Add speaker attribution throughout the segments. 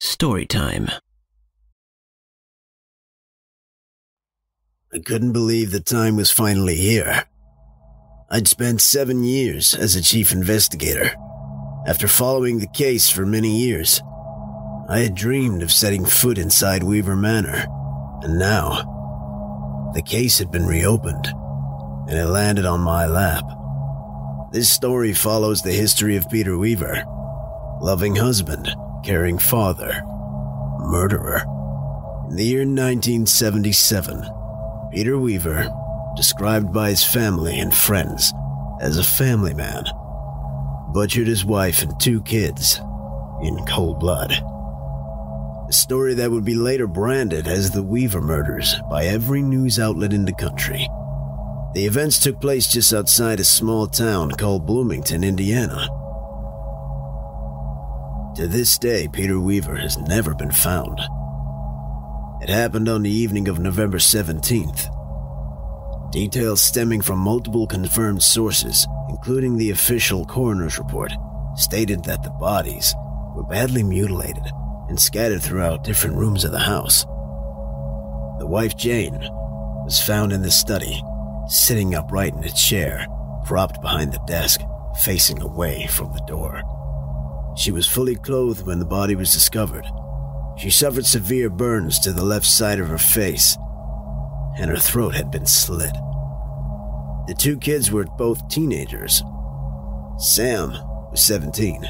Speaker 1: Story time.
Speaker 2: I couldn't believe the time was finally here. I'd spent seven years as a chief investigator. After following the case for many years, I had dreamed of setting foot inside Weaver Manor, and now the case had been reopened, and it landed on my lap. This story follows the history of Peter Weaver, loving husband, caring father, murderer. In the year 1977, Peter Weaver, described by his family and friends as a family man, butchered his wife and two kids in cold blood. A story that would be later branded as the Weaver murders by every news outlet in the country. The events took place just outside a small town called Bloomington, Indiana. To this day, Peter Weaver has never been found. It happened on the evening of November 17th. Details stemming from multiple confirmed sources, including the official coroner's report, stated that the bodies were badly mutilated and scattered throughout different rooms of the house. The wife, Jane, was found in the study, sitting upright in a chair, propped behind the desk, facing away from the door. She was fully clothed when the body was discovered. She suffered severe burns to the left side of her face, and her throat had been slit. The two kids were both teenagers. Sam was 17,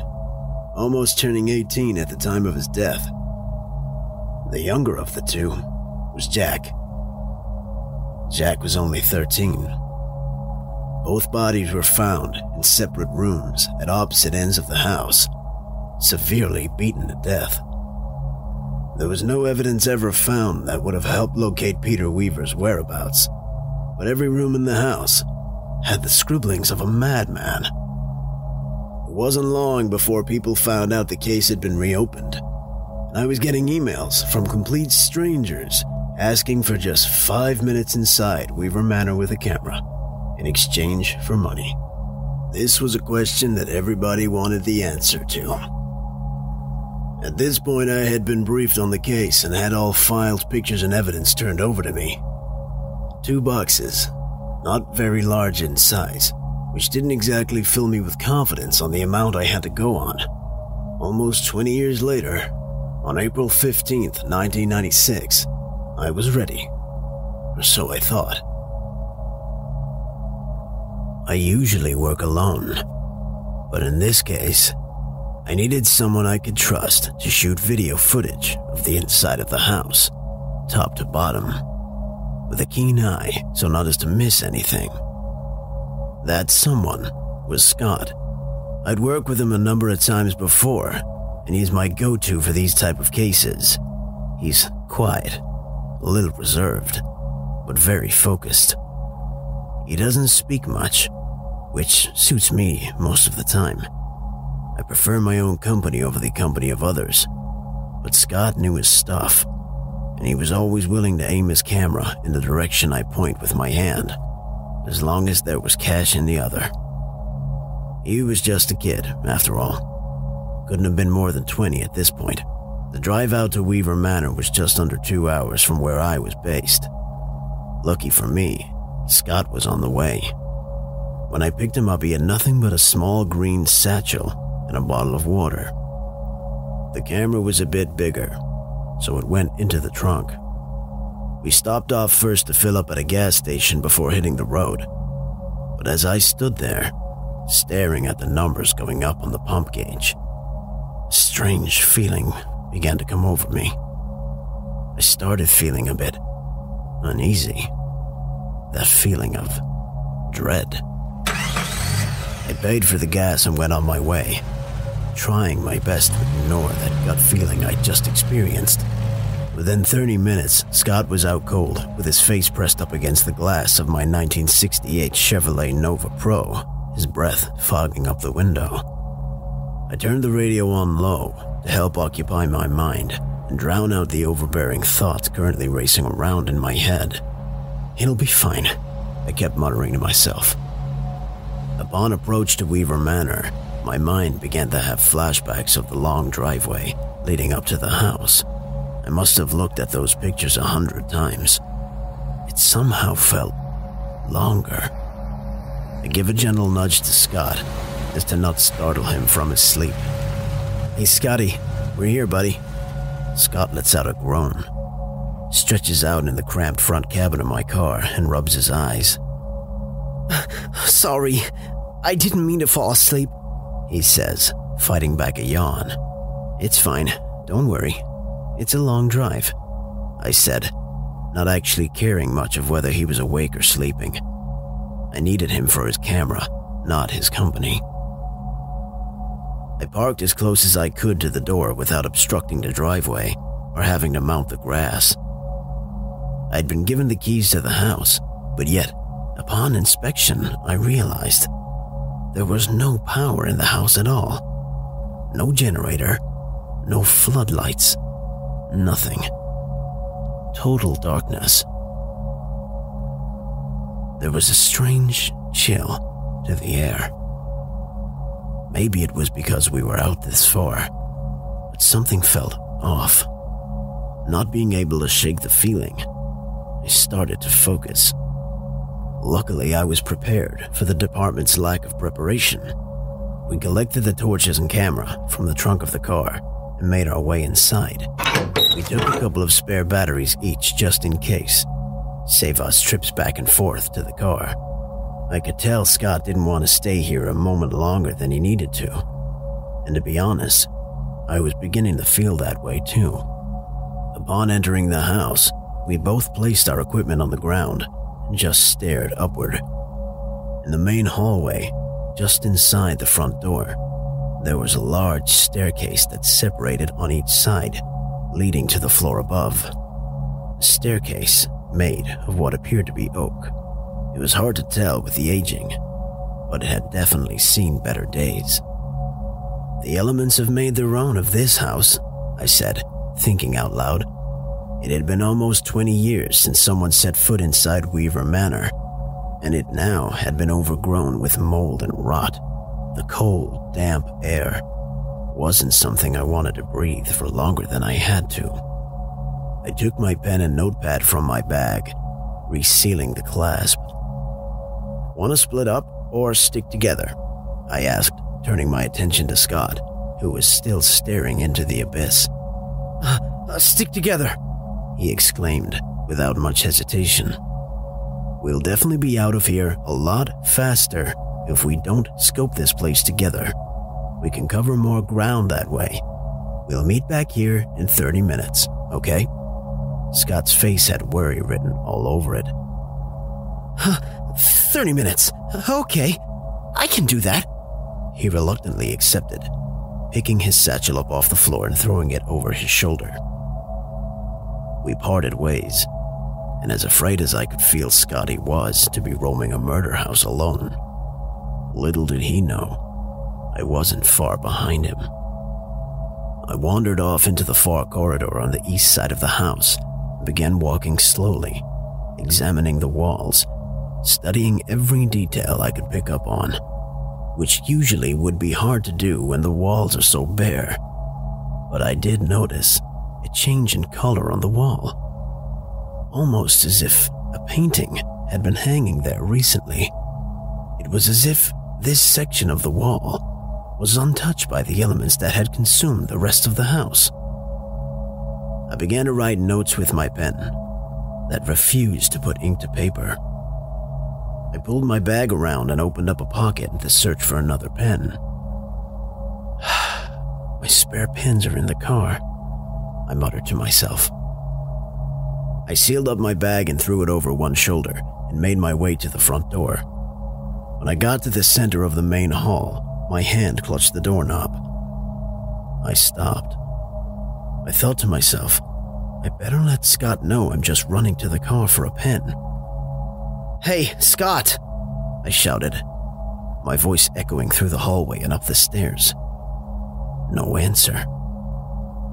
Speaker 2: almost turning 18 at the time of his death. The younger of the two was Jack. Jack was only 13. Both bodies were found in separate rooms at opposite ends of the house, severely beaten to death. There was no evidence ever found that would have helped locate Peter Weaver's whereabouts, but every room in the house had the scribblings of a madman. It wasn't long before people found out the case had been reopened, and I was getting emails from complete strangers asking for just five minutes inside Weaver Manor with a camera in exchange for money. This was a question that everybody wanted the answer to. At this point, I had been briefed on the case and had all filed pictures and evidence turned over to me. Two boxes, not very large in size, which didn't exactly fill me with confidence on the amount I had to go on. Almost 20 years later, on April 15th, 1996, I was ready. Or so I thought. I usually work alone, but in this case, I needed someone I could trust to shoot video footage of the inside of the house, top to bottom, with a keen eye so not as to miss anything. That someone was Scott. I'd worked with him a number of times before, and he's my go-to for these type of cases. He's quiet, a little reserved, but very focused. He doesn't speak much, which suits me most of the time. I prefer my own company over the company of others. But Scott knew his stuff, and he was always willing to aim his camera in the direction I point with my hand, as long as there was cash in the other. He was just a kid, after all. Couldn't have been more than 20 at this point. The drive out to Weaver Manor was just under two hours from where I was based. Lucky for me, Scott was on the way. When I picked him up, he had nothing but a small green satchel and a bottle of water. The camera was a bit bigger, so it went into the trunk. We stopped off first to fill up at a gas station before hitting the road. But as I stood there, staring at the numbers going up on the pump gauge, a strange feeling began to come over me. I started feeling a bit uneasy. That feeling of dread. I paid for the gas and went on my way trying my best to ignore that gut feeling I'd just experienced. Within 30 minutes, Scott was out cold, with his face pressed up against the glass of my 1968 Chevrolet Nova Pro, his breath fogging up the window. I turned the radio on low to help occupy my mind and drown out the overbearing thoughts currently racing around in my head. It'll be fine, I kept muttering to myself. Upon approach to Weaver Manor, my mind began to have flashbacks of the long driveway leading up to the house. I must have looked at those pictures a hundred times. It somehow felt longer. I give a gentle nudge to Scott as to not startle him from his sleep. Hey, Scotty, we're here, buddy. Scott lets out a groan, stretches out in the cramped front cabin of my car, and rubs his eyes.
Speaker 3: Sorry, I didn't mean to fall asleep,
Speaker 2: he says, fighting back a yawn. It's fine, don't worry. It's a long drive, I said, not actually caring much of whether he was awake or sleeping. I needed him for his camera, not his company. I parked as close as I could to the door without obstructing the driveway or having to mount the grass. I'd been given the keys to the house, but yet, upon inspection, I realized there was no power in the house at all. No generator, no floodlights, nothing. Total darkness. There was a strange chill to the air. Maybe it was because we were out this far, but something felt off. Not being able to shake the feeling, I started to focus. Luckily, I was prepared for the department's lack of preparation. We collected the torches and camera from the trunk of the car and made our way inside. We took a couple of spare batteries each just in case, save us trips back and forth to the car. I could tell Scott didn't want to stay here a moment longer than he needed to. And to be honest, I was beginning to feel that way too. Upon entering the house, we both placed our equipment on the ground and just stared upward. In the main hallway, just inside the front door, there was a large staircase that separated on each side, leading to the floor above. A staircase made of what appeared to be oak. It was hard to tell with the aging, but it had definitely seen better days. The elements have made their own of this house, I said, thinking out loud. It had been almost 20 years since someone set foot inside Weaver Manor, and it now had been overgrown with mold and rot. The cold, damp air wasn't something I wanted to breathe for longer than I had to. I took my pen and notepad from my bag, resealing the clasp Want to split up or stick together? I asked, turning my attention to Scott, who was still staring into the abyss.
Speaker 3: Uh, uh, stick together, he exclaimed without much hesitation.
Speaker 2: We'll definitely be out of here a lot faster if we don't scope this place together. We can cover more ground that way. We'll meet back here in 30 minutes, okay? Scott's face had worry written all over it.
Speaker 3: Huh, 30 minutes. Okay, I can do that.
Speaker 2: He reluctantly accepted, picking his satchel up off the floor and throwing it over his shoulder. We parted ways, and as afraid as I could feel Scotty was to be roaming a murder house alone, little did he know I wasn't far behind him. I wandered off into the far corridor on the east side of the house and began walking slowly, examining the walls studying every detail I could pick up on, which usually would be hard to do when the walls are so bare. But I did notice a change in color on the wall, almost as if a painting had been hanging there recently. It was as if this section of the wall was untouched by the elements that had consumed the rest of the house. I began to write notes with my pen that refused to put ink to paper. I pulled my bag around and opened up a pocket to search for another pen. my spare pens are in the car, I muttered to myself. I sealed up my bag and threw it over one shoulder and made my way to the front door. When I got to the center of the main hall, my hand clutched the doorknob. I stopped. I thought to myself, I better let Scott know I'm just running to the car for a pen.
Speaker 3: Hey, Scott! I shouted, my voice echoing through the hallway and up the stairs. No answer.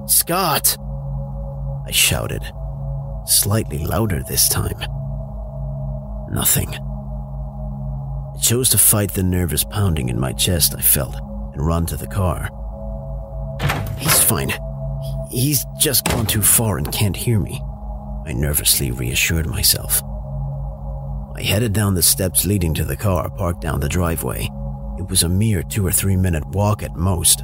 Speaker 2: Scott! I shouted, slightly louder this time. Nothing. I chose to fight the nervous pounding in my chest I felt and run to the car. He's fine. He's just gone too far and can't hear me. I nervously reassured myself. I headed down the steps leading to the car parked down the driveway. It was a mere two or three minute walk at most.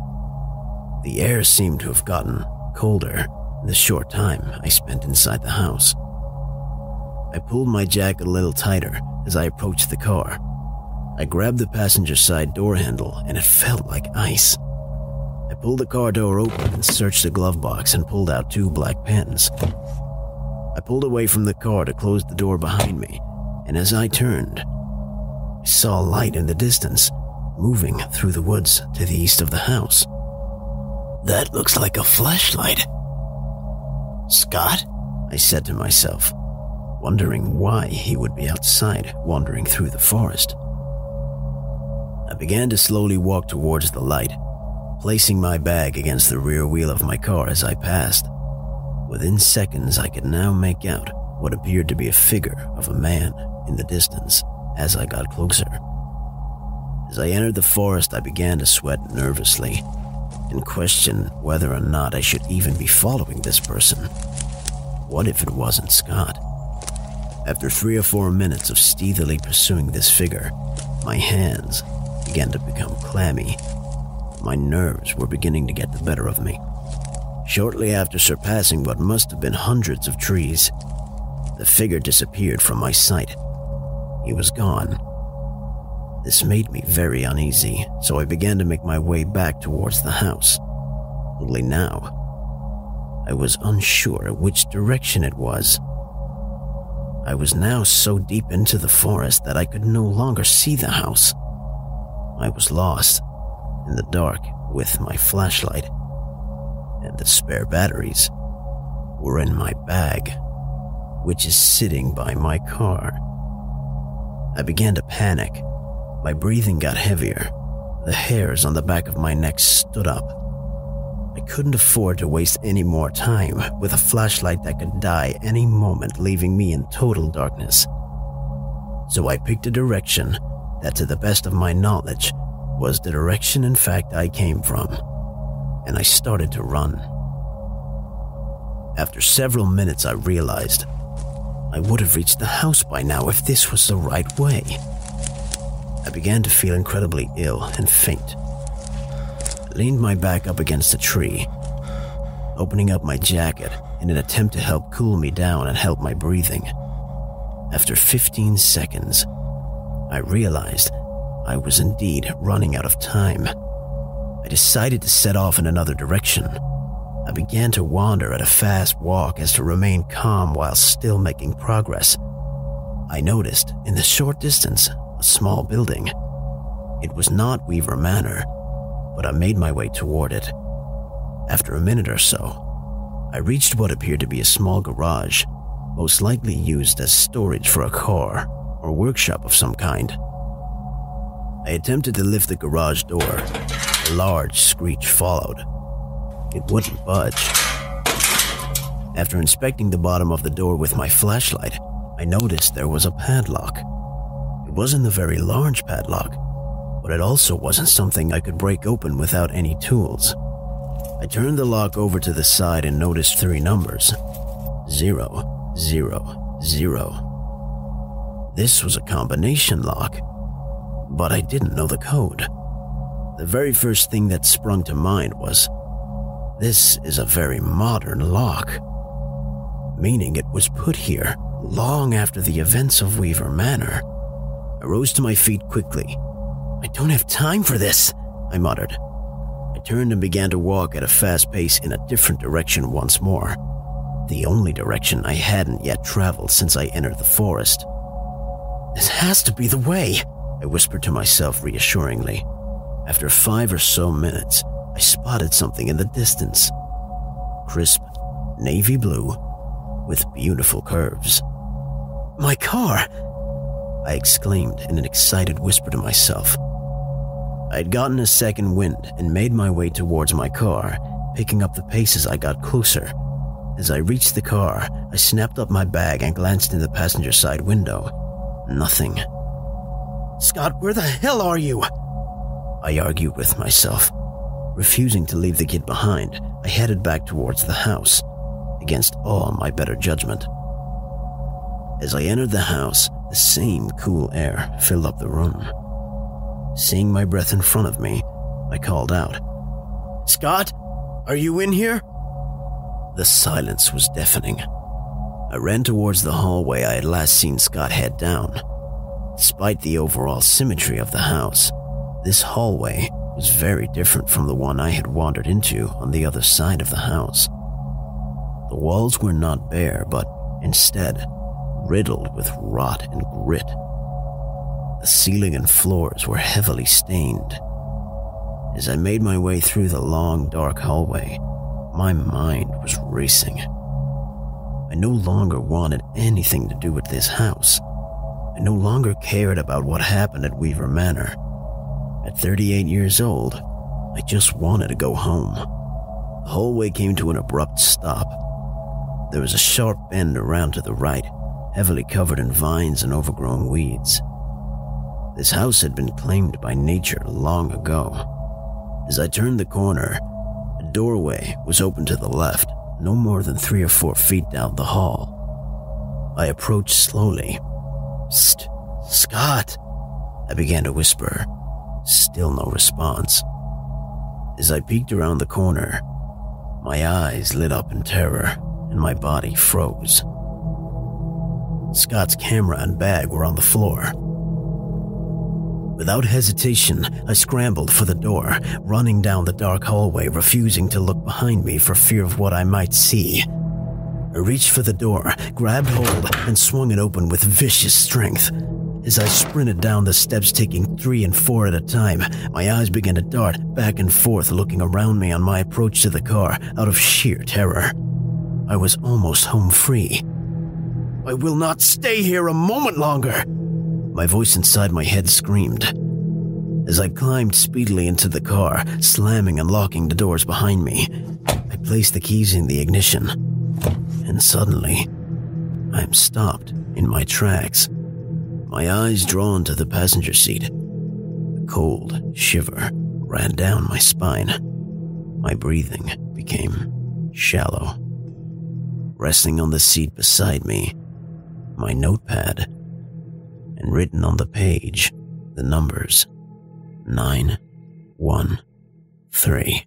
Speaker 2: The air seemed to have gotten colder in the short time I spent inside the house. I pulled my jacket a little tighter as I approached the car. I grabbed the passenger side door handle and it felt like ice. I pulled the car door open and searched the glove box and pulled out two black pens. I pulled away from the car to close the door behind me, and as I turned, I saw a light in the distance moving through the woods to the east of the house. That looks like a flashlight. Scott? I said to myself, wondering why he would be outside wandering through the forest. I began to slowly walk towards the light, placing my bag against the rear wheel of my car as I passed. Within seconds, I could now make out what appeared to be a figure of a man in the distance as I got closer. As I entered the forest, I began to sweat nervously and question whether or not I should even be following this person. What if it wasn't Scott? After three or four minutes of stealthily pursuing this figure, my hands began to become clammy. My nerves were beginning to get the better of me. Shortly after surpassing what must have been hundreds of trees, the figure disappeared from my sight. He was gone. This made me very uneasy, so I began to make my way back towards the house. Only now, I was unsure which direction it was. I was now so deep into the forest that I could no longer see the house. I was lost in the dark with my flashlight, and the spare batteries were in my bag, which is sitting by my car. I began to panic. My breathing got heavier. The hairs on the back of my neck stood up. I couldn't afford to waste any more time with a flashlight that could die any moment, leaving me in total darkness. So I picked a direction that, to the best of my knowledge, was the direction in fact I came from, and I started to run. After several minutes, I realized I would have reached the house by now if this was the right way. I began to feel incredibly ill and faint. I leaned my back up against a tree, opening up my jacket in an attempt to help cool me down and help my breathing. After 15 seconds, I realized I was indeed running out of time. I decided to set off in another direction. I began to wander at a fast walk as to remain calm while still making progress. I noticed in the short distance a small building. It was not Weaver Manor, but I made my way toward it. After a minute or so, I reached what appeared to be a small garage, most likely used as storage for a car or workshop of some kind. I attempted to lift the garage door. A large screech followed. It wouldn't budge. After inspecting the bottom of the door with my flashlight, I noticed there was a padlock. It wasn't a very large padlock, but it also wasn't something I could break open without any tools. I turned the lock over to the side and noticed three numbers zero, zero, zero. This was a combination lock, but I didn't know the code. The very first thing that sprung to mind was this is a very modern lock, meaning it was put here long after the events of Weaver Manor. I rose to my feet quickly. I don't have time for this, I muttered. I turned and began to walk at a fast pace in a different direction once more, the only direction I hadn't yet traveled since I entered the forest. This has to be the way, I whispered to myself reassuringly. After five or so minutes, I spotted something in the distance. Crisp, navy blue, with beautiful curves. My car! I exclaimed in an excited whisper to myself. I had gotten a second wind and made my way towards my car, picking up the pace as I got closer. As I reached the car, I snapped up my bag and glanced in the passenger side window. Nothing.
Speaker 3: Scott, where the hell are you? I argued with myself. Refusing to leave the kid behind, I headed back towards the house, against all my better judgment. As I entered the house, the same cool air filled up the room. Seeing my breath in front of me, I called out, Scott, are you in here? The silence was deafening. I ran towards the hallway I had last seen Scott head down. Despite the overall symmetry of the house, this hallway was very different from the one I had wandered into on the other side of the house. The walls were not bare, but instead riddled with rot and grit. The ceiling and floors were heavily stained. As I made my way through the long, dark hallway, my mind was racing. I no longer wanted anything to do with this house. I no longer cared about what happened at Weaver Manor. At 38 years old, I just wanted to go home. The hallway came to an abrupt stop. There was a sharp bend around to the right, heavily covered in vines and overgrown weeds. This house had been claimed by nature long ago. As I turned the corner, a doorway was open to the left, no more than three or four feet down the hall. I approached slowly. Scott, I began to whisper. Still no response. As I peeked around the corner, my eyes lit up in terror and my body froze. Scott's camera and bag were on the floor. Without hesitation, I scrambled for the door, running down the dark hallway, refusing to look behind me for fear of what I might see. I reached for the door, grabbed hold, and swung it open with vicious strength. As I sprinted down the steps, taking three and four at a time, my eyes began to dart back and forth, looking around me on my approach to the car out of sheer terror. I was almost home free. I will not stay here a moment longer! My voice inside my head screamed. As I climbed speedily into the car, slamming and locking the doors behind me, I placed the keys in the ignition. And suddenly, I am stopped in my tracks, my eyes drawn to the passenger seat. A cold shiver ran down my spine. My breathing became shallow. Resting on the seat beside me, my notepad and written on the page the numbers nine, one, three.